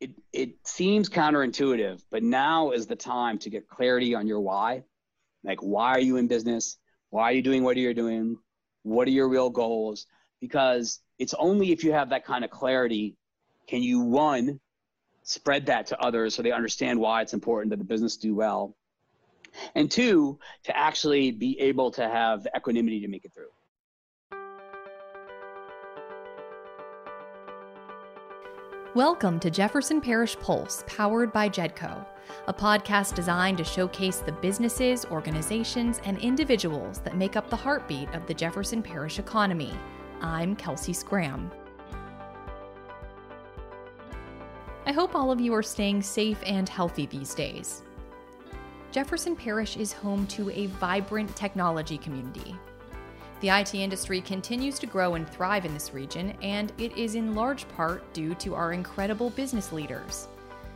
it, it seems counterintuitive, but now is the time to get clarity on your why. Like, why are you in business? Why are you doing what you're doing? What are your real goals? Because it's only if you have that kind of clarity can you, one, spread that to others so they understand why it's important that the business do well. And two, to actually be able to have equanimity to make it through. Welcome to Jefferson Parish Pulse, powered by JEDCO, a podcast designed to showcase the businesses, organizations, and individuals that make up the heartbeat of the Jefferson Parish economy. I'm Kelsey Scram. I hope all of you are staying safe and healthy these days. Jefferson Parish is home to a vibrant technology community the IT industry continues to grow and thrive in this region, and it is in large part due to our incredible business leaders.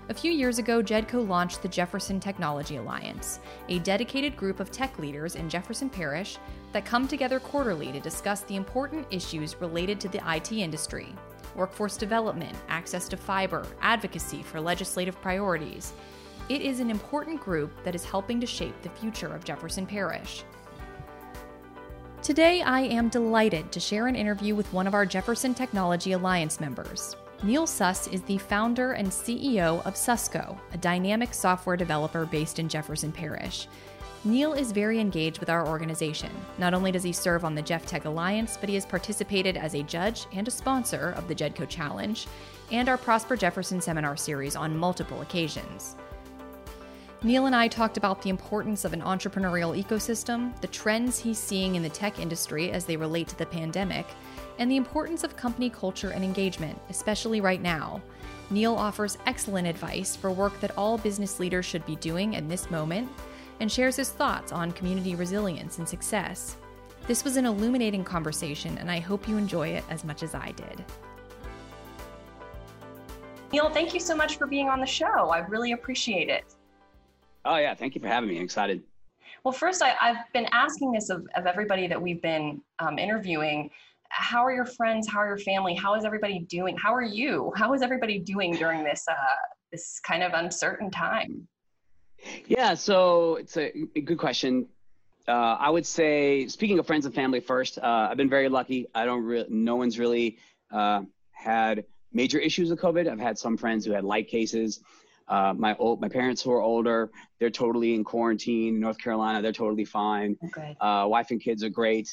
A few years ago, JEDCO launched the Jefferson Technology Alliance, a dedicated group of tech leaders in Jefferson Parish that come together quarterly to discuss the important issues related to the IT industry workforce development, access to fiber, advocacy for legislative priorities. It is an important group that is helping to shape the future of Jefferson Parish. Today, I am delighted to share an interview with one of our Jefferson Technology Alliance members. Neil Suss is the founder and CEO of Susco, a dynamic software developer based in Jefferson Parish. Neil is very engaged with our organization. Not only does he serve on the Jeff Tech Alliance, but he has participated as a judge and a sponsor of the JEDCO Challenge and our Prosper Jefferson seminar series on multiple occasions. Neil and I talked about the importance of an entrepreneurial ecosystem, the trends he's seeing in the tech industry as they relate to the pandemic, and the importance of company culture and engagement, especially right now. Neil offers excellent advice for work that all business leaders should be doing in this moment and shares his thoughts on community resilience and success. This was an illuminating conversation, and I hope you enjoy it as much as I did. Neil, thank you so much for being on the show. I really appreciate it. Oh yeah, thank you for having me. I'm excited. Well, first, I, have been asking this of, of everybody that we've been um, interviewing. How are your friends? How are your family? How is everybody doing? How are you? How is everybody doing during this uh, this kind of uncertain time? Yeah, so it's a, a good question. Uh, I would say, speaking of friends and family first, uh, I've been very lucky. I don't really, no one's really uh, had major issues with COVID. I've had some friends who had light cases. Uh, my old my parents who are older, they're totally in quarantine. North Carolina, they're totally fine. Okay. Uh, wife and kids are great.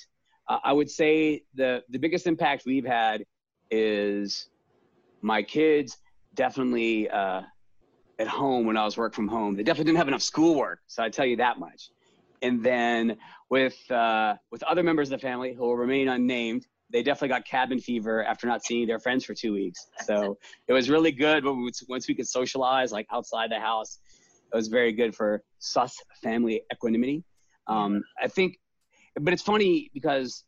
Uh, I would say the the biggest impact we've had is my kids definitely uh, at home when I was work from home. They definitely didn't have enough schoolwork, so I tell you that much. And then with uh, with other members of the family who will remain unnamed, they definitely got cabin fever after not seeing their friends for two weeks. So it was really good we, once we could socialize like outside the house. It was very good for Suss family equanimity. Um, I think, but it's funny because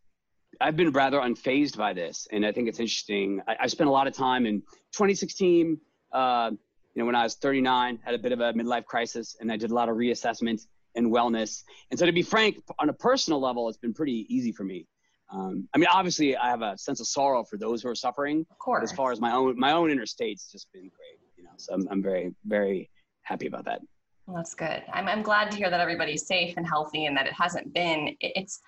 I've been rather unfazed by this, and I think it's interesting. I, I spent a lot of time in 2016. Uh, you know, when I was 39, had a bit of a midlife crisis, and I did a lot of reassessment and wellness. And so, to be frank, on a personal level, it's been pretty easy for me. Um, I mean, obviously, I have a sense of sorrow for those who are suffering. Of course. as far as my own my own inner state's just been great, you know. So I'm I'm very very happy about that. Well, that's good. I'm I'm glad to hear that everybody's safe and healthy, and that it hasn't been. It's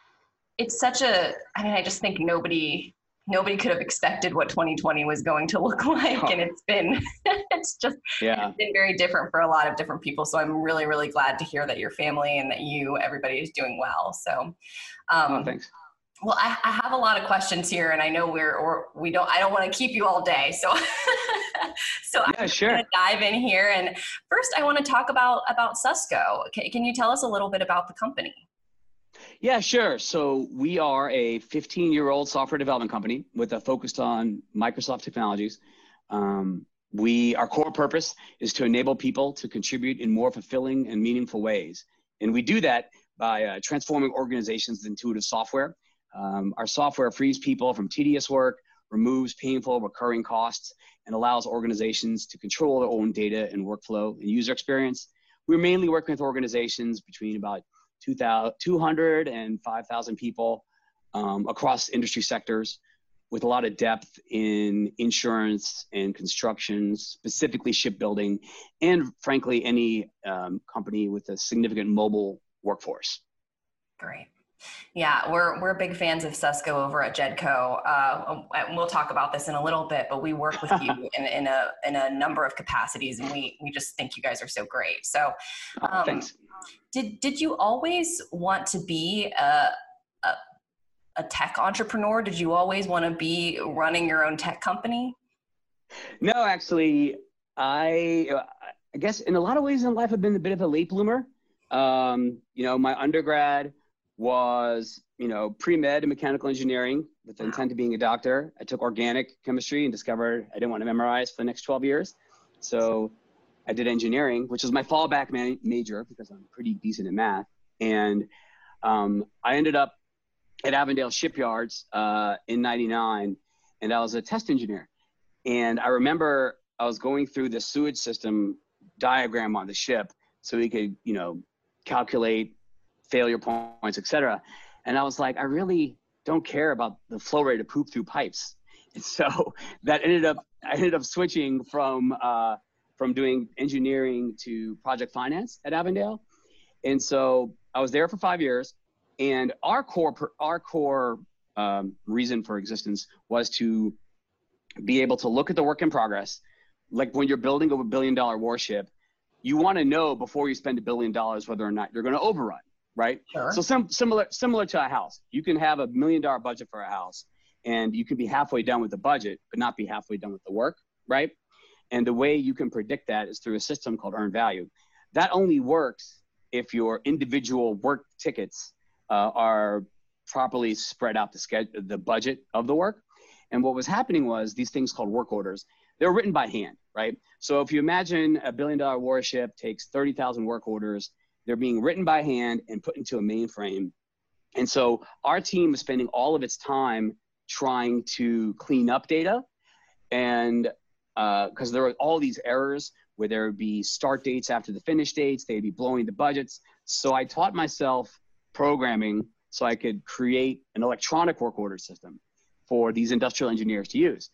it's such a. I mean, I just think nobody nobody could have expected what 2020 was going to look like and it's been it's just yeah it's been very different for a lot of different people so i'm really really glad to hear that your family and that you everybody is doing well so um, oh, thanks well, I, I, have a lot of questions here, and I know we're or we don't. I don't want to keep you all day, so so yeah, I'm sure. going to dive in here. And first, I want to talk about about Susco. Can, can you tell us a little bit about the company? Yeah, sure. So we are a 15 year old software development company with a focus on Microsoft technologies. Um, we our core purpose is to enable people to contribute in more fulfilling and meaningful ways, and we do that by uh, transforming organizations with intuitive software um, our software frees people from tedious work, removes painful recurring costs, and allows organizations to control their own data and workflow and user experience. We're mainly working with organizations between about 200 and 5,000 people um, across industry sectors. with a lot of depth in insurance and construction, specifically shipbuilding, and frankly, any um, company with a significant mobile workforce. Great. Yeah, we're we're big fans of Susco over at Jedco. Uh, we'll talk about this in a little bit, but we work with you in, in a in a number of capacities, and we we just think you guys are so great. So, oh, um, thanks. Did did you always want to be a, a a tech entrepreneur? Did you always want to be running your own tech company? No, actually, I I guess in a lot of ways in life I've been a bit of a late bloomer. Um, you know, my undergrad was, you know, pre-med and mechanical engineering with the intent of being a doctor. I took organic chemistry and discovered I didn't want to memorize for the next 12 years. So I did engineering, which was my fallback man- major because I'm pretty decent in math. And um, I ended up at Avondale Shipyards uh, in 99 and I was a test engineer. And I remember I was going through the sewage system diagram on the ship so we could, you know, calculate failure points, etc. And I was like, I really don't care about the flow rate of poop through pipes. And so that ended up, I ended up switching from uh, from doing engineering to project finance at Avondale. And so I was there for five years. And our core, our core um, reason for existence was to be able to look at the work in progress. Like when you're building a billion dollar warship, you want to know before you spend a billion dollars whether or not you're going to overrun right? Sure. So sim- similar similar to a house, you can have a million dollar budget for a house, and you can be halfway done with the budget, but not be halfway done with the work, right? And the way you can predict that is through a system called earned value. That only works if your individual work tickets uh, are properly spread out the schedule, the budget of the work. And what was happening was these things called work orders. They were written by hand, right? So if you imagine a billion dollar warship takes 30,000 work orders they're being written by hand and put into a mainframe. And so our team is spending all of its time trying to clean up data. And because uh, there are all these errors where there would be start dates after the finish dates, they'd be blowing the budgets. So I taught myself programming so I could create an electronic work order system for these industrial engineers to use.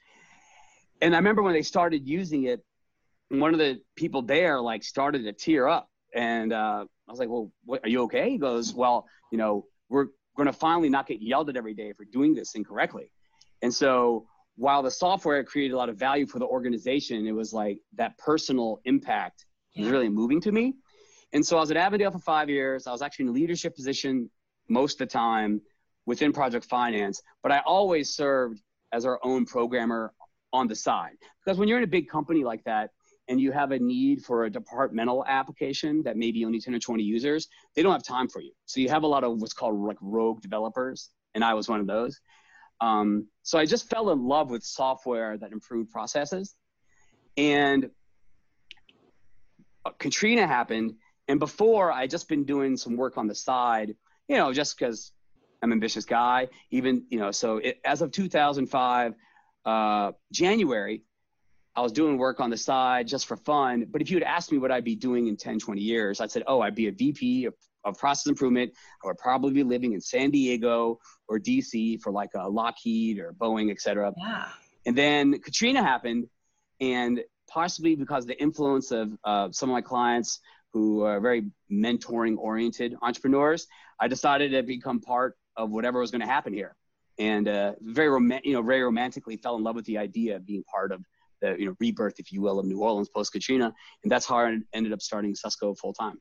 And I remember when they started using it, one of the people there like started to tear up and uh, I was like, well, what, are you okay? He goes, well, you know, we're going to finally not get yelled at every day for doing this incorrectly. And so while the software created a lot of value for the organization, it was like that personal impact was really moving to me. And so I was at Avondale for five years. I was actually in a leadership position most of the time within project finance, but I always served as our own programmer on the side. Because when you're in a big company like that, and you have a need for a departmental application that maybe only 10 or 20 users, they don't have time for you. So you have a lot of what's called like rogue developers, and I was one of those. Um, so I just fell in love with software that improved processes. And Katrina happened, and before I just been doing some work on the side, you know, just because I'm an ambitious guy. Even you know, so it, as of 2005, uh, January, I was doing work on the side just for fun. But if you had asked me what I'd be doing in 10, 20 years, I'd said, oh, I'd be a VP of, of process improvement. I would probably be living in San Diego or DC for like a Lockheed or Boeing, et cetera. Yeah. And then Katrina happened. And possibly because the influence of uh, some of my clients who are very mentoring oriented entrepreneurs, I decided to become part of whatever was going to happen here. And uh, very, rom- you know, very romantically fell in love with the idea of being part of the you know rebirth, if you will, of New Orleans post Katrina, and that's how I ended up starting Susco full time.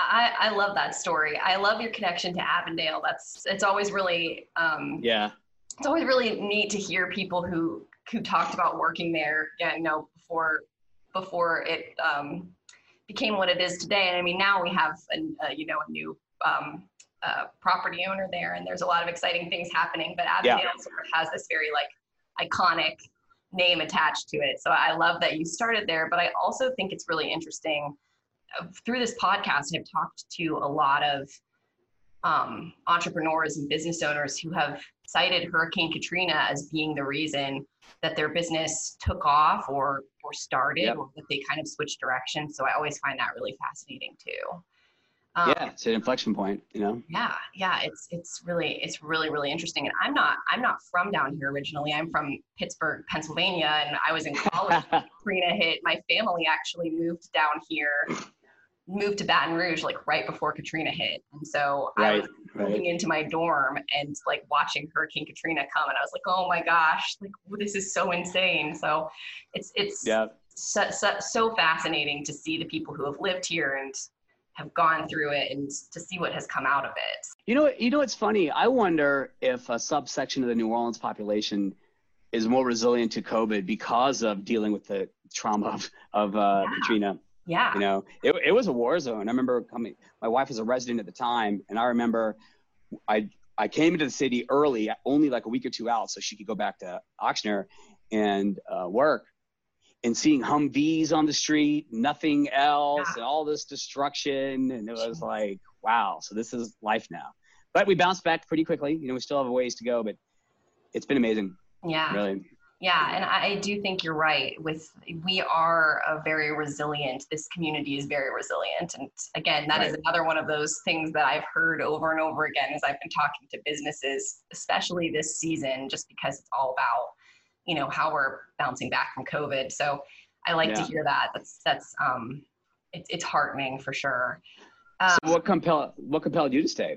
I, I love that story. I love your connection to Avondale. That's it's always really um, yeah. It's always really neat to hear people who who talked about working there. Yeah, you know before before it um, became what it is today. And I mean now we have a, a you know a new um, uh, property owner there, and there's a lot of exciting things happening. But Avondale yeah. sort of has this very like iconic name attached to it. So I love that you started there, but I also think it's really interesting. Uh, through this podcast, I've talked to a lot of um, entrepreneurs and business owners who have cited Hurricane Katrina as being the reason that their business took off or or started yep. or that they kind of switched direction. So I always find that really fascinating too. Um, yeah, it's an inflection point, you know. Yeah, yeah, it's it's really it's really really interesting. And I'm not I'm not from down here originally. I'm from Pittsburgh, Pennsylvania, and I was in college. When Katrina hit. My family actually moved down here, moved to Baton Rouge like right before Katrina hit, and so right, I was moving right. into my dorm and like watching Hurricane Katrina come, and I was like, oh my gosh, like this is so insane. So it's it's yeah. So, so, so fascinating to see the people who have lived here and have gone through it and to see what has come out of it. You know, you know, it's funny. I wonder if a subsection of the New Orleans population is more resilient to COVID because of dealing with the trauma of, of uh, yeah. Katrina. Yeah. You know, it, it was a war zone. I remember coming, my wife was a resident at the time. And I remember I, I came into the city early, only like a week or two out, so she could go back to Ochsner and uh, work and seeing Humvees on the street, nothing else, yeah. and all this destruction. And it was like, wow, so this is life now. But we bounced back pretty quickly. You know, we still have a ways to go, but it's been amazing. Yeah. Really. Yeah, and I do think you're right. With we are a very resilient. This community is very resilient, and again, that right. is another one of those things that I've heard over and over again as I've been talking to businesses, especially this season, just because it's all about you know how we're bouncing back from COVID. So I like yeah. to hear that. That's that's um, it's it's heartening for sure. Um, so what compelled what compelled you to stay?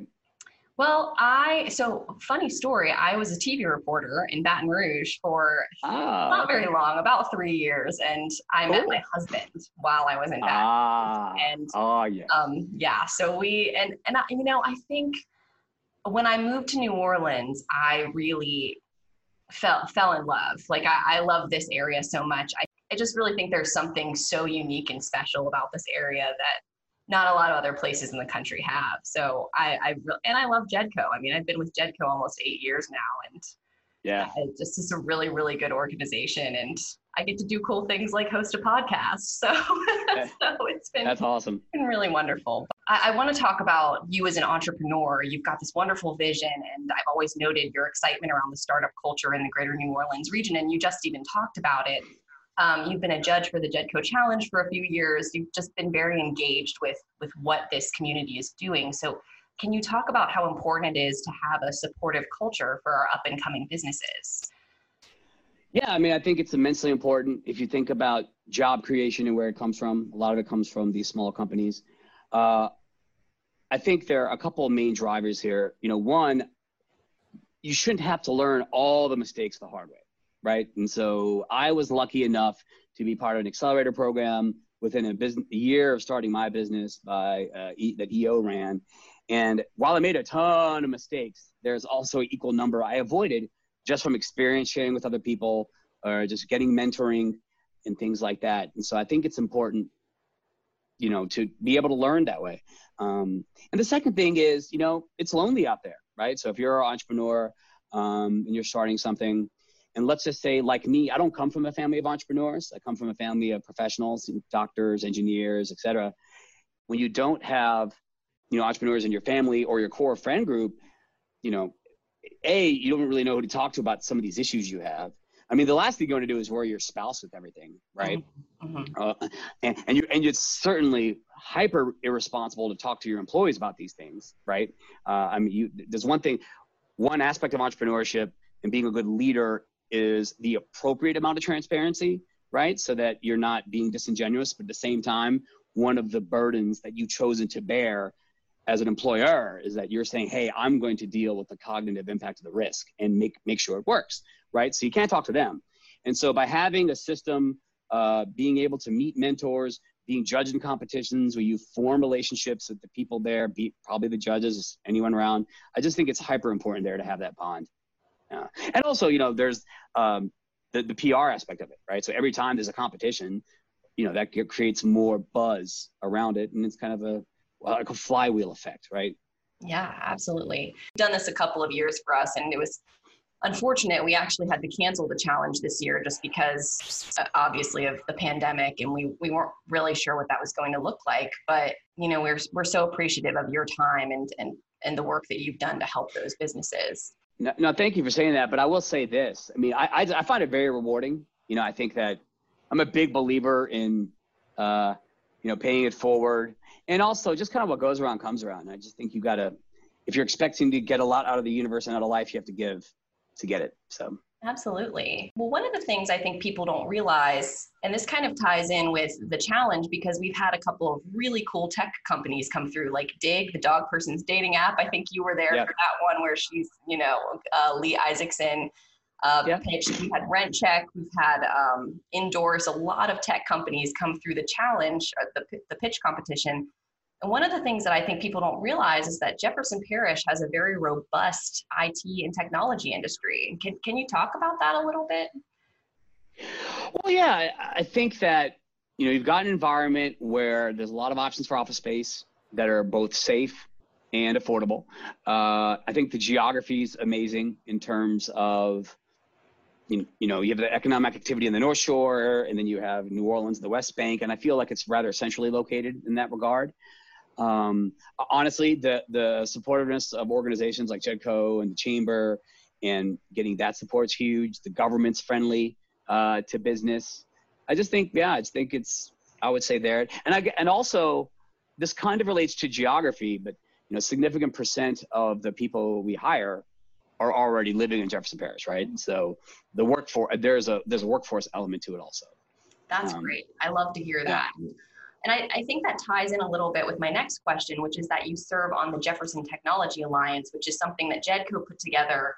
Well, I so funny story. I was a TV reporter in Baton Rouge for oh, not very long, about three years, and I met my husband while I was in Baton. Ah, and oh yeah, um, yeah. So we and and I, you know I think when I moved to New Orleans, I really fell fell in love. Like I, I love this area so much. I, I just really think there's something so unique and special about this area that not a lot of other places in the country have. So I, I and I love Jedco. I mean, I've been with Jedco almost eight years now, and yeah, it just is a really, really good organization, and I get to do cool things like host a podcast. So, so it's been that's awesome. Been really wonderful. I, I want to talk about you as an entrepreneur. You've got this wonderful vision, and I've always noted your excitement around the startup culture in the Greater New Orleans region, and you just even talked about it. Um, you've been a judge for the Jedco Challenge for a few years. You've just been very engaged with with what this community is doing. So can you talk about how important it is to have a supportive culture for our up and coming businesses? Yeah, I mean, I think it's immensely important. If you think about job creation and where it comes from, a lot of it comes from these small companies. Uh, I think there are a couple of main drivers here. You know, one, you shouldn't have to learn all the mistakes the hard way, right? And so I was lucky enough to be part of an accelerator program within a business a year of starting my business by uh, e, that EO ran. And while I made a ton of mistakes, there's also an equal number I avoided just from experience sharing with other people or just getting mentoring and things like that. And so I think it's important, you know, to be able to learn that way. Um, and the second thing is, you know, it's lonely out there, right? So if you're an entrepreneur um, and you're starting something, and let's just say, like me, I don't come from a family of entrepreneurs. I come from a family of professionals, doctors, engineers, etc. When you don't have, you know, entrepreneurs in your family or your core friend group, you know, a you don't really know who to talk to about some of these issues you have. I mean the last thing you want to do is worry your spouse with everything right? Mm-hmm. uh, and, and you and it's certainly hyper irresponsible to talk to your employees about these things right? Uh, i mean you there's one thing one aspect of entrepreneurship and being a good leader is the appropriate amount of transparency right? So that you're not being disingenuous but at the same time one of the burdens that you've chosen to bear as an employer is that you're saying, hey, I'm going to deal with the cognitive impact of the risk and make, make sure it works, right? So you can't talk to them. And so by having a system, uh, being able to meet mentors, being judged in competitions where you form relationships with the people there, be, probably the judges, anyone around, I just think it's hyper important there to have that bond. Yeah. And also, you know, there's um, the, the PR aspect of it, right? So every time there's a competition, you know, that creates more buzz around it. And it's kind of a, like a flywheel effect, right? Yeah, absolutely. We've done this a couple of years for us, and it was unfortunate. We actually had to cancel the challenge this year just because, uh, obviously, of the pandemic, and we we weren't really sure what that was going to look like. But you know, we're we're so appreciative of your time and and and the work that you've done to help those businesses. No, no thank you for saying that. But I will say this. I mean, I, I, I find it very rewarding. You know, I think that I'm a big believer in. Uh, you know, paying it forward, and also just kind of what goes around comes around. I just think you got to, if you're expecting to get a lot out of the universe and out of life, you have to give to get it. So. Absolutely. Well, one of the things I think people don't realize, and this kind of ties in with the challenge because we've had a couple of really cool tech companies come through, like Dig, the dog person's dating app. I think you were there yep. for that one where she's, you know, uh, Leigh Isaacson uh, yep. pitched. We've had Rent Check, we've had um, Indoors. A lot of tech companies come through the challenge, uh, the, the pitch competition, and one of the things that I think people don't realize is that Jefferson Parish has a very robust IT and technology industry. Can, can you talk about that a little bit? Well, yeah, I think that, you know, you've got an environment where there's a lot of options for office space that are both safe and affordable. Uh, I think the geography is amazing in terms of, you know, you have the economic activity in the North Shore, and then you have New Orleans, the West Bank, and I feel like it's rather centrally located in that regard. Um, honestly, the the supportiveness of organizations like JEDCO and the Chamber and getting that support is huge. The government's friendly uh, to business. I just think, yeah, I just think it's. I would say there, and I and also this kind of relates to geography, but you know, significant percent of the people we hire are already living in Jefferson Parish, right? So the workforce there's a there's a workforce element to it also. That's um, great. I love to hear that. Yeah. And I, I, think that ties in a little bit with my next question, which is that you serve on the Jefferson Technology Alliance, which is something that JEDCO put together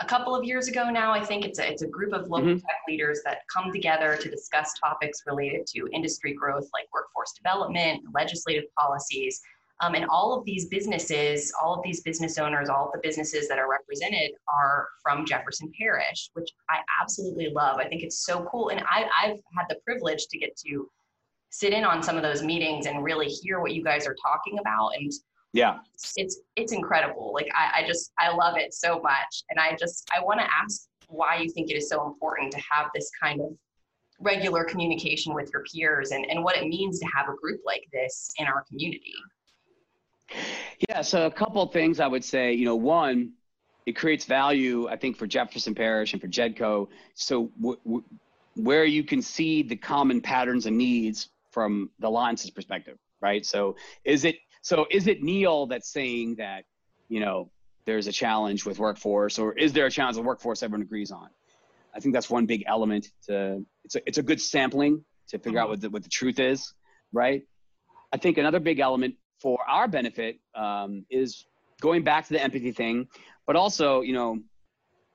a couple of years ago now. I think it's a, it's a group of local mm-hmm. tech leaders that come together to discuss topics related to industry growth like workforce development, legislative policies. Um, and all of these businesses, all of these business owners, all of the businesses that are represented are from Jefferson Parish, which I absolutely love. I think it's so cool. And I, I've had the privilege to get to sit in on some of those meetings and really hear what you guys are talking about. And yeah. it's it's incredible. Like I, I just i love it so much. And i just i want to ask why you think it is so important to have this kind of regular communication with your peers and, and what it means to have a group like this in our community yeah so a couple things i would say you know one it creates value i think for jefferson parish and for jedco so w- w- where you can see the common patterns and needs from the alliance's perspective, right? So is it so is it Neil that's saying that you know there's a challenge with workforce, or is there a challenge with workforce everyone agrees on? I think that's one big element to it's a it's a good sampling to figure out mm-hmm. what the, what the truth is, right? I think another big element for our benefit um, is going back to the empathy thing, but also you know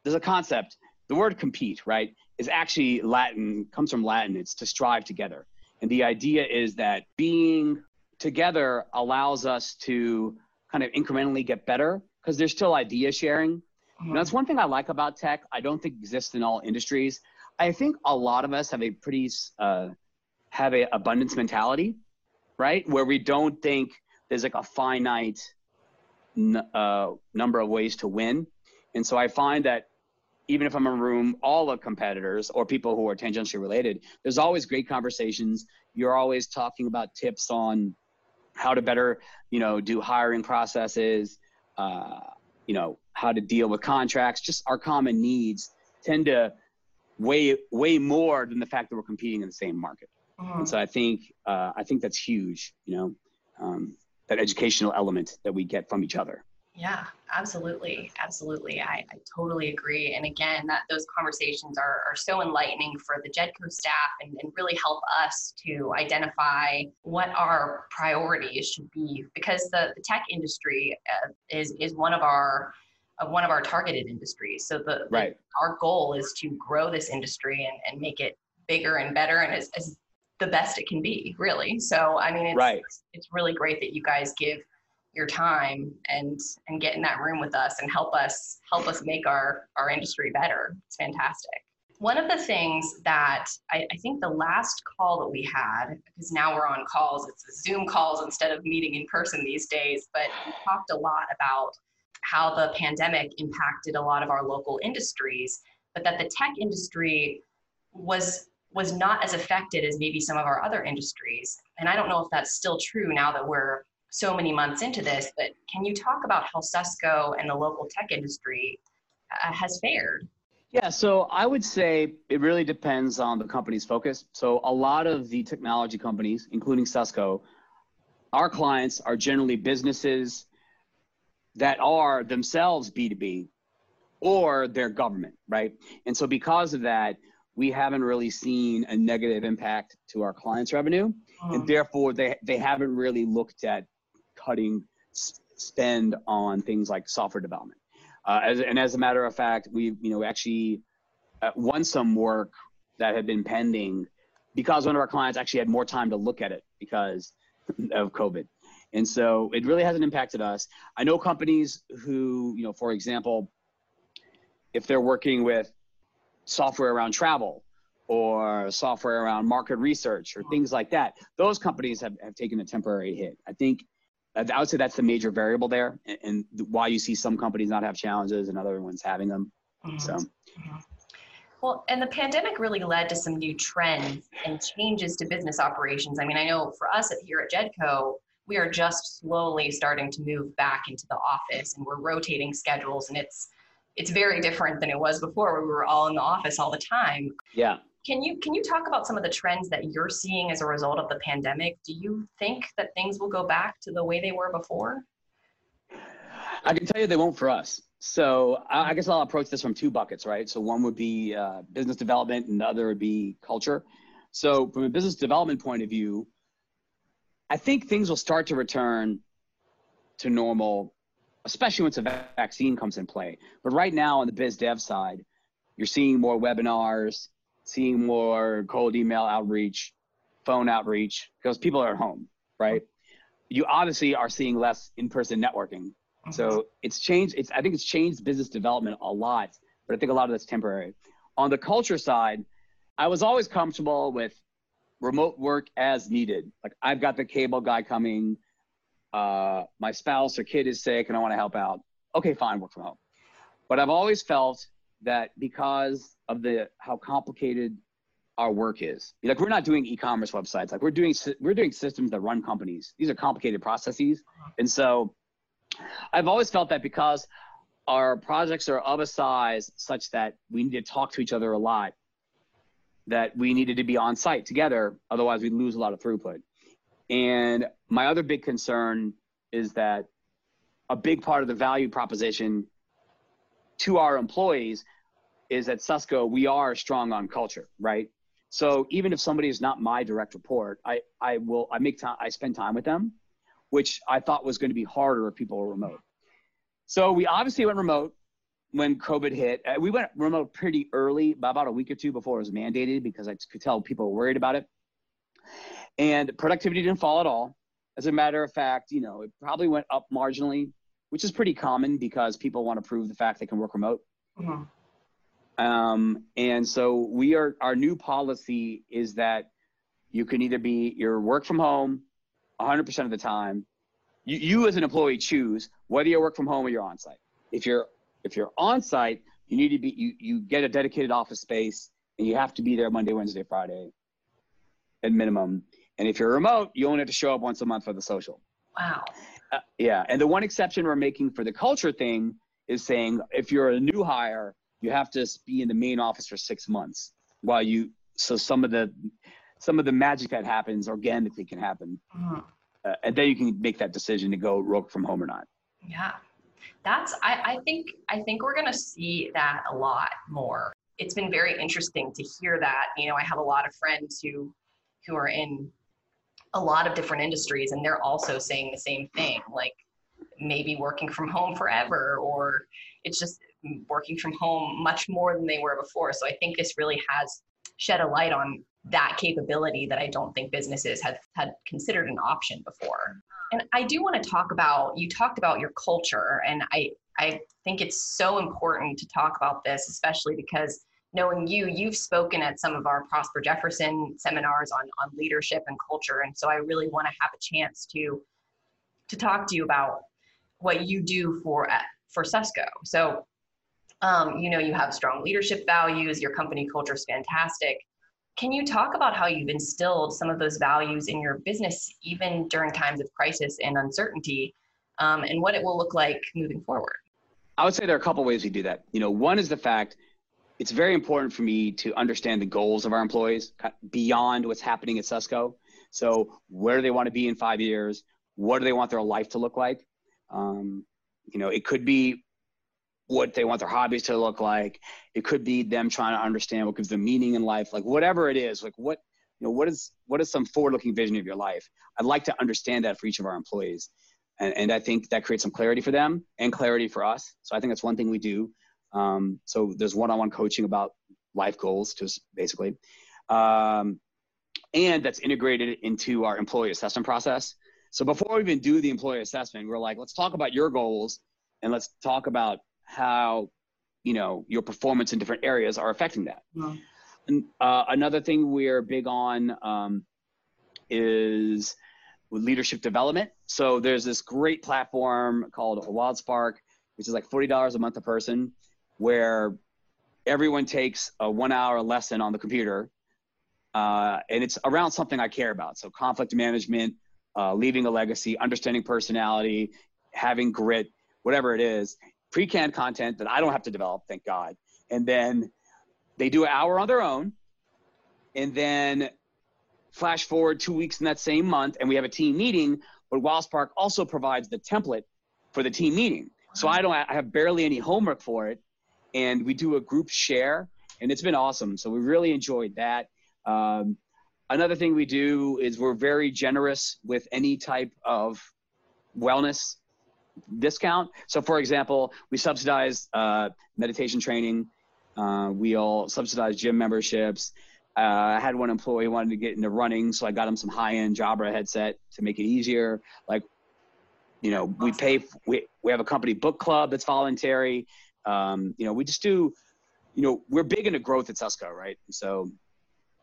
there's a concept. The word compete, right, is actually Latin, comes from Latin. It's to strive together. And the idea is that being together allows us to kind of incrementally get better because there's still idea sharing. Mm-hmm. that's one thing I like about tech. I don't think exists in all industries. I think a lot of us have a pretty uh, have a abundance mentality, right? Where we don't think there's like a finite n- uh, number of ways to win. And so I find that even if I'm in a room, all the competitors or people who are tangentially related, there's always great conversations. You're always talking about tips on how to better, you know, do hiring processes, uh, you know, how to deal with contracts. Just our common needs tend to weigh way more than the fact that we're competing in the same market. Mm-hmm. And so I think uh, I think that's huge. You know, um, that educational element that we get from each other. Yeah, absolutely. Absolutely. I, I totally agree. And again, that those conversations are, are so enlightening for the JEDCO staff and, and really help us to identify what our priorities should be because the, the tech industry uh, is, is one of our uh, one of our targeted industries. So the, right. the, our goal is to grow this industry and, and make it bigger and better and as, as the best it can be, really. So I mean, it's, right. it's, really great that you guys give your time and and get in that room with us and help us help us make our our industry better it's fantastic one of the things that I, I, think the last call that we had because now we're on calls it's zoom calls instead of meeting in person these days but we talked a lot about how the pandemic impacted a lot of our local industries but that the tech industry was was not as affected as maybe some of our other industries and i don't know if that's still true now that we're so many months into this, but can you talk about how Susco and the local tech industry uh, has fared? Yeah, so I would say it really depends on the company's focus. So a lot of the technology companies, including Susco, our clients are generally businesses that are themselves B2B or their government, right? And so because of that, we haven't really seen a negative impact to our clients' revenue. And therefore, they, they haven't really looked at cutting spend on things like software development. Uh, as, and as a matter of fact, we you know actually uh, won some work that had been pending because one of our clients actually had more time to look at it because of COVID. And so it really hasn't impacted us. I know companies who, you know, for example, if they're working with software around travel or software around market research or things like that, those companies have, have taken a temporary hit. I think I would say that's the major variable there and, and why you see some companies not have challenges and other ones having them. Mm-hmm. So. Mm-hmm. Well, and the pandemic really led to some new trends and changes to business operations. I mean, I know for us at, here at Jedco, we are just slowly starting to move back into the office and we're rotating schedules and it's it's very different than it was before where we were all in the office all the time. Yeah. Can you can you talk about some of the trends that you're seeing as a result of the pandemic? Do you think that things will go back to the way they were before? I can tell you they won't for us. So I guess I'll approach this from two buckets, right? So one would be uh, business development, and the other would be culture. So from a business development point of view, I think things will start to return to normal, especially once a vaccine comes in play. But right now on the biz dev side, you're seeing more webinars, seeing more cold email outreach, phone outreach, because people are at home, right? You obviously are seeing less in-person networking so it's changed. It's I think it's changed business development a lot, but I think a lot of that's temporary. On the culture side, I was always comfortable with remote work as needed. Like I've got the cable guy coming, uh, my spouse or kid is sick, and I want to help out. Okay, fine, work from home. But I've always felt that because of the how complicated our work is, like we're not doing e-commerce websites, like we're doing we're doing systems that run companies. These are complicated processes, and so I've always felt that because our projects are of a size such that we need to talk to each other a lot, that we needed to be on site together. Otherwise, we'd lose a lot of throughput. And my other big concern is that a big part of the value proposition to our employees is at Susco, we are strong on culture, right? So even if somebody is not my direct report, I, I will, I make time, I spend time with them which I thought was going to be harder if people were remote. So we obviously went remote when COVID hit. Uh, we went remote pretty early, about a week or two before it was mandated, because I could tell people were worried about it. And productivity didn't fall at all. As a matter of fact, you know, it probably went up marginally, which is pretty common because people want to prove the fact they can work remote. Mm-hmm. Um, and so we are our new policy is that you can either be your work from home 100% of the time, you, you as an employee choose whether you work from home or you're on site. If you're if you're on site, you need to be you you get a dedicated office space and you have to be there Monday, Wednesday, Friday at minimum. And if you're remote, you only have to show up once a month for the social. Wow. Uh, yeah, and the one exception we're making for the culture thing is saying if you're a new hire, you have to be in the main office for six months while you. So some of the some of the magic that happens organically can happen. Mm-hmm. Uh, and then you can make that decision to go work from home or not. Yeah. That's I, I think I think we're gonna see that a lot more. It's been very interesting to hear that. You know, I have a lot of friends who who are in a lot of different industries and they're also saying the same thing, like maybe working from home forever or it's just working from home much more than they were before. So I think this really has shed a light on that capability that I don't think businesses had had considered an option before. And I do want to talk about you talked about your culture and I I think it's so important to talk about this especially because knowing you you've spoken at some of our Prosper Jefferson seminars on on leadership and culture and so I really want to have a chance to to talk to you about what you do for uh, for Susco. So um, you know you have strong leadership values, your company culture is fantastic can you talk about how you've instilled some of those values in your business, even during times of crisis and uncertainty, um, and what it will look like moving forward? I would say there are a couple ways we do that. You know, one is the fact it's very important for me to understand the goals of our employees beyond what's happening at Susco. So where do they want to be in five years? What do they want their life to look like? Um, you know, it could be what they want their hobbies to look like. It could be them trying to understand what gives them meaning in life. Like whatever it is, like what you know, what is what is some forward-looking vision of your life? I'd like to understand that for each of our employees, and, and I think that creates some clarity for them and clarity for us. So I think that's one thing we do. Um, so there's one-on-one coaching about life goals, just basically, um, and that's integrated into our employee assessment process. So before we even do the employee assessment, we're like, let's talk about your goals and let's talk about how you know your performance in different areas are affecting that. Yeah. And, uh, another thing we're big on um, is leadership development. So there's this great platform called WildSpark, which is like forty dollars a month a person, where everyone takes a one-hour lesson on the computer, uh, and it's around something I care about. So conflict management, uh, leaving a legacy, understanding personality, having grit, whatever it is pre-canned content that I don't have to develop, thank God. And then they do an hour on their own. And then flash forward two weeks in that same month, and we have a team meeting. But WildSpark also provides the template for the team meeting. So I don't I have barely any homework for it. And we do a group share, and it's been awesome. So we really enjoyed that. Um, another thing we do is we're very generous with any type of wellness discount. So, for example, we subsidize uh, meditation training. Uh, we all subsidize gym memberships. Uh, I had one employee wanted to get into running, so I got him some high-end Jabra headset to make it easier. Like, you know, we pay. We we have a company book club that's voluntary. Um, you know, we just do. You know, we're big into growth at Susco, right? So,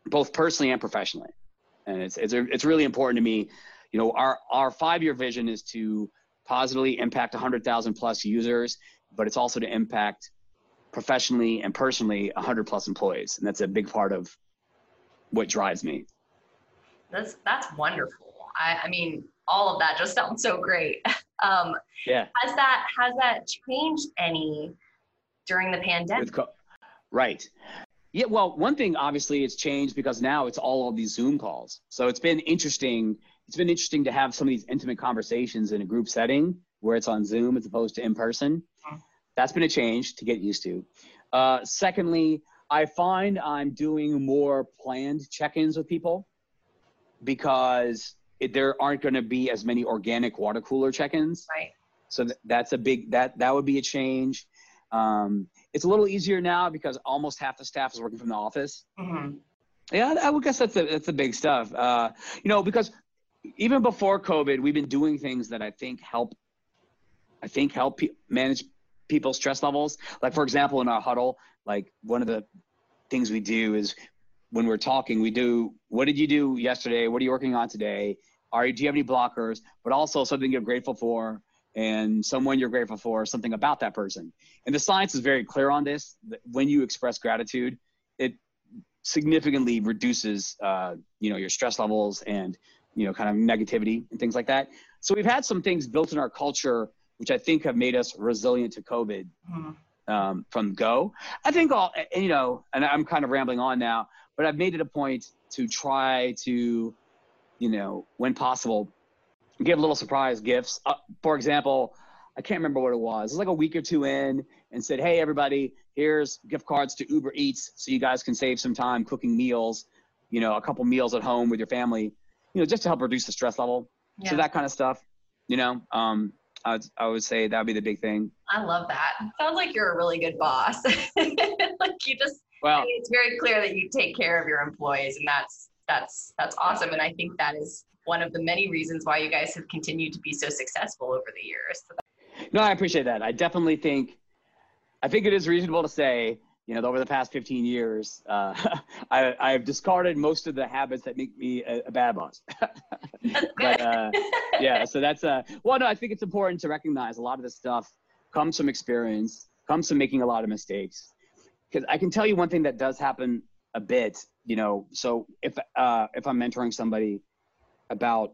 both personally and professionally, and it's it's it's really important to me. You know, our our five-year vision is to positively impact 100,000 plus users, but it's also to impact professionally and personally 100 plus employees. And that's a big part of what drives me. That's, that's wonderful. I, I mean, all of that just sounds so great. Um, yeah. Has that, has that changed any during the pandemic? Co- right. Yeah, well, one thing obviously it's changed because now it's all of these Zoom calls. So it's been interesting it's been interesting to have some of these intimate conversations in a group setting where it's on Zoom as opposed to in person. That's been a change to get used to. Uh, secondly, I find I'm doing more planned check-ins with people because it, there aren't going to be as many organic water cooler check-ins. Right. So th- that's a big that that would be a change. Um, it's a little easier now because almost half the staff is working from the office. Mm-hmm. Yeah, I would guess that's the that's the big stuff. Uh, you know, because even before COVID, we've been doing things that I think help. I think help pe- manage people's stress levels. Like for example, in our huddle, like one of the things we do is when we're talking, we do what did you do yesterday? What are you working on today? Are you, do you have any blockers? But also something you're grateful for and someone you're grateful for, something about that person. And the science is very clear on this. When you express gratitude, it significantly reduces, uh, you know, your stress levels and you know, kind of negativity and things like that. So we've had some things built in our culture, which I think have made us resilient to COVID mm-hmm. um, from go. I think all, you know, and I'm kind of rambling on now, but I've made it a point to try to, you know, when possible, give little surprise gifts. Uh, for example, I can't remember what it was. It was like a week or two in and said, Hey, everybody, here's gift cards to Uber Eats so you guys can save some time cooking meals, you know, a couple meals at home with your family you know, just to help reduce the stress level. Yeah. So that kind of stuff, you know, um, I would, I would say that would be the big thing. I love that. Sounds like you're a really good boss. like you just, well, it's very clear that you take care of your employees and that's, that's, that's awesome. And I think that is one of the many reasons why you guys have continued to be so successful over the years. No, I appreciate that. I definitely think, I think it is reasonable to say you know, over the past 15 years, uh, I, I've discarded most of the habits that make me a, a bad boss. but uh, yeah, so that's uh, well, no, I think it's important to recognize a lot of this stuff comes from experience, comes from making a lot of mistakes. Because I can tell you one thing that does happen a bit, you know. So if uh, if I'm mentoring somebody about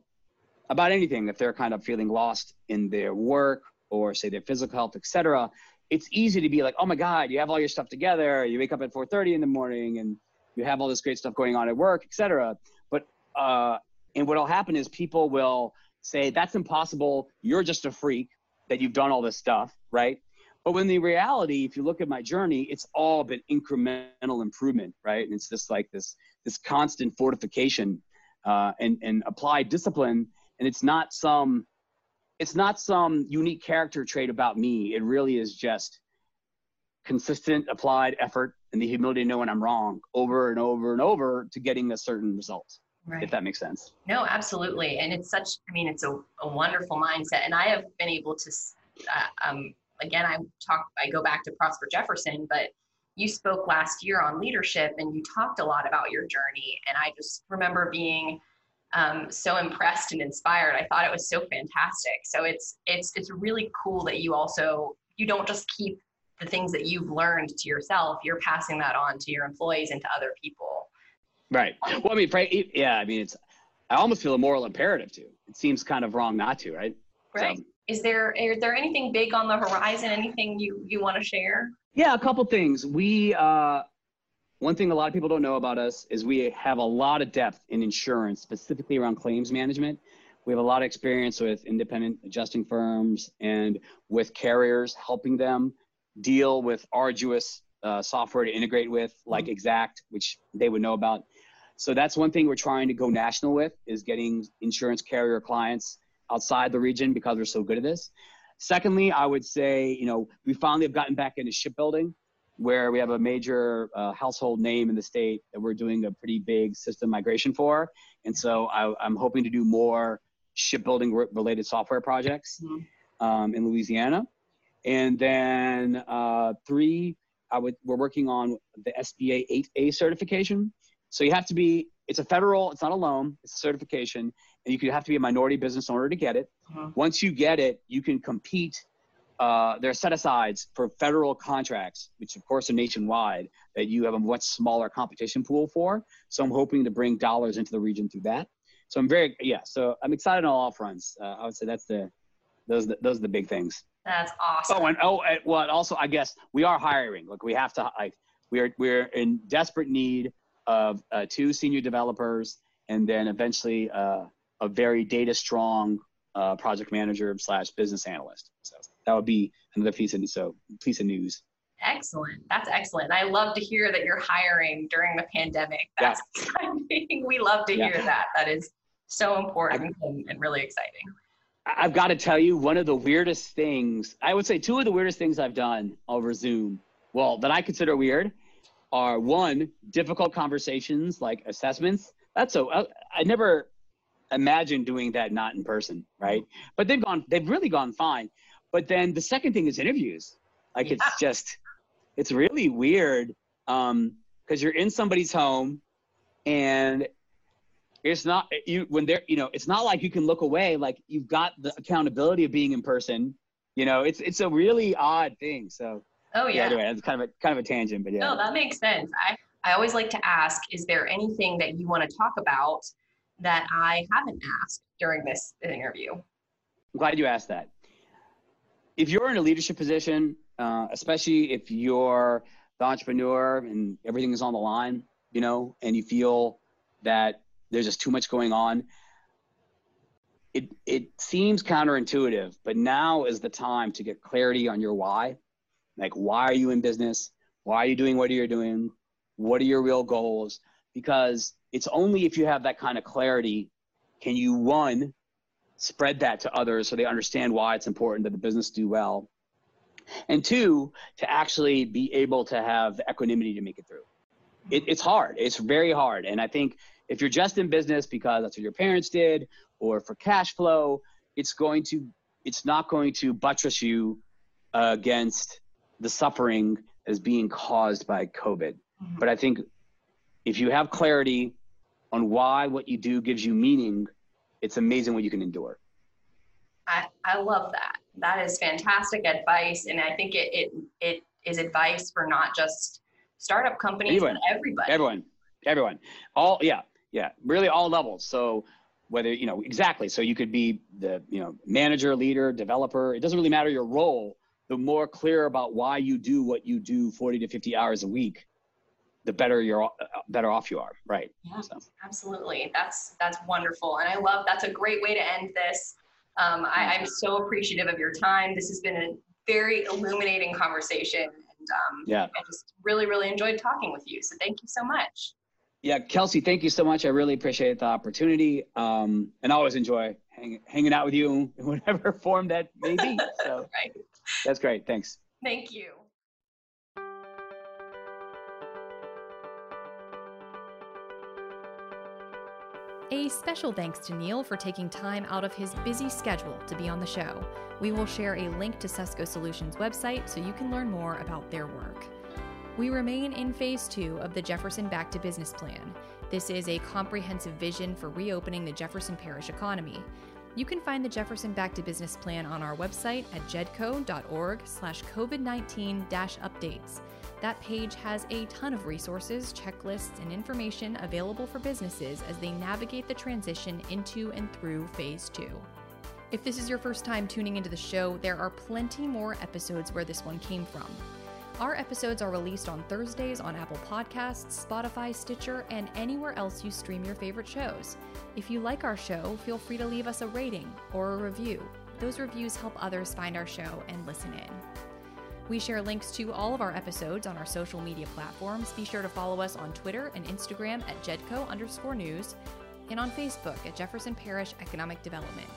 about anything, if they're kind of feeling lost in their work or say their physical health, etc., it's easy to be like, oh my God, you have all your stuff together. You wake up at 4:30 in the morning and you have all this great stuff going on at work, etc. But uh, and what'll happen is people will say that's impossible. You're just a freak that you've done all this stuff, right? But when the reality, if you look at my journey, it's all been incremental improvement, right? And it's just like this this constant fortification uh, and and applied discipline. And it's not some it's not some unique character trait about me. It really is just consistent applied effort and the humility to know when I'm wrong over and over and over to getting a certain result. Right. If that makes sense. No, absolutely. And it's such, I mean, it's a, a wonderful mindset. And I have been able to, uh, um, again, I talk, I go back to Prosper Jefferson, but you spoke last year on leadership and you talked a lot about your journey. And I just remember being um, so impressed and inspired. I thought it was so fantastic. So it's, it's, it's really cool that you also, you don't just keep the things that you've learned to yourself, you're passing that on to your employees and to other people. Right. Well, I mean, yeah, I mean, it's, I almost feel a moral imperative to. It seems kind of wrong not to, right? Right. So, is there is there anything big on the horizon? Anything you you want to share? Yeah, a couple things. We uh, one thing a lot of people don't know about us is we have a lot of depth in insurance, specifically around claims management. We have a lot of experience with independent adjusting firms and with carriers, helping them deal with arduous uh, software to integrate with, like mm-hmm. Exact, which they would know about. So that's one thing we're trying to go national with is getting insurance carrier clients outside the region because we're so good at this. Secondly, I would say, you know, we finally have gotten back into shipbuilding where we have a major uh, household name in the state that we're doing a pretty big system migration for. And so I, am hoping to do more shipbuilding related software projects mm-hmm. um, in Louisiana. And then uh, three, I would, we're working on the SBA 8A certification. So you have to be, it's a federal, it's not a loan, it's a certification. And you could have to be a minority business owner to get it. Uh-huh. Once you get it, you can compete. Uh, there are set asides for federal contracts, which of course are nationwide, that you have a much smaller competition pool for. So I'm hoping to bring dollars into the region through that. So I'm very, yeah, so I'm excited on all fronts. Uh, I would say that's the, those, those are the big things. That's awesome. Oh, and oh, and, well, also I guess we are hiring. Like we have to like we are we're in desperate need of uh, two senior developers and then eventually uh, a very data strong uh, project manager slash business analyst. So that would be another piece of so piece of news. Excellent. That's excellent. I love to hear that you're hiring during the pandemic. That's yeah. exciting. we love to hear that. That is so important I, and, and really exciting. I've got to tell you, one of the weirdest things, I would say two of the weirdest things I've done over Zoom, well, that I consider weird, are one, difficult conversations like assessments. That's so, I, I never imagined doing that not in person, right? But they've gone, they've really gone fine. But then the second thing is interviews. Like yeah. it's just, it's really weird um, because you're in somebody's home and it's not you when they're you know it's not like you can look away like you've got the accountability of being in person you know it's it's a really odd thing so oh yeah, yeah anyway it's kind of a kind of a tangent but yeah no that makes sense i i always like to ask is there anything that you want to talk about that i haven't asked during this interview i'm glad you asked that if you're in a leadership position uh, especially if you're the entrepreneur and everything is on the line you know and you feel that there's just too much going on. It, it seems counterintuitive, but now is the time to get clarity on your why. Like, why are you in business? Why are you doing what you're doing? What are your real goals? Because it's only if you have that kind of clarity can you, one, spread that to others so they understand why it's important that the business do well. And two, to actually be able to have the equanimity to make it through. It, it's hard. It's very hard. And I think if you're just in business because that's what your parents did or for cash flow, it's going to it's not going to buttress you uh, against the suffering as being caused by COVID. Mm-hmm. But I think if you have clarity on why what you do gives you meaning, it's amazing what you can endure. I, I love that. That is fantastic advice. And I think it, it, it is advice for not just startup companies, Anyone. but everybody. Everyone. Everyone. All, yeah. Yeah, really all levels. So whether you know exactly, so you could be the you know manager, leader, developer. It doesn't really matter your role. The more clear about why you do what you do 40 to 50 hours a week, the better you're uh, better off you are. Right. Yeah, so. absolutely. That's that's wonderful, and I love. That's a great way to end this. Um, I, I'm so appreciative of your time. This has been a very illuminating conversation, and um, yeah, I just really really enjoyed talking with you. So thank you so much. Yeah, Kelsey, thank you so much. I really appreciate the opportunity, um, and I always enjoy hang, hanging out with you in whatever form that may be. So right. That's great. Thanks. Thank you. A special thanks to Neil for taking time out of his busy schedule to be on the show. We will share a link to Susco Solutions website so you can learn more about their work. We remain in phase two of the Jefferson Back to Business Plan. This is a comprehensive vision for reopening the Jefferson Parish economy. You can find the Jefferson Back to Business Plan on our website at jedco.org slash COVID-19 updates. That page has a ton of resources, checklists, and information available for businesses as they navigate the transition into and through phase two. If this is your first time tuning into the show, there are plenty more episodes where this one came from. Our episodes are released on Thursdays on Apple Podcasts, Spotify, Stitcher, and anywhere else you stream your favorite shows. If you like our show, feel free to leave us a rating or a review. Those reviews help others find our show and listen in. We share links to all of our episodes on our social media platforms. Be sure to follow us on Twitter and Instagram at Jedco underscore news and on Facebook at Jefferson Parish Economic Development.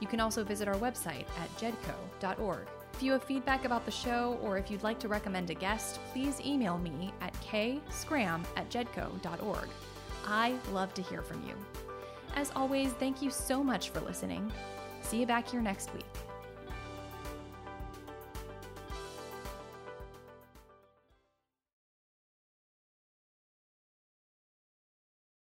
You can also visit our website at jedco.org. If you have feedback about the show or if you'd like to recommend a guest, please email me at kscram at jedco.org. I love to hear from you. As always, thank you so much for listening. See you back here next week.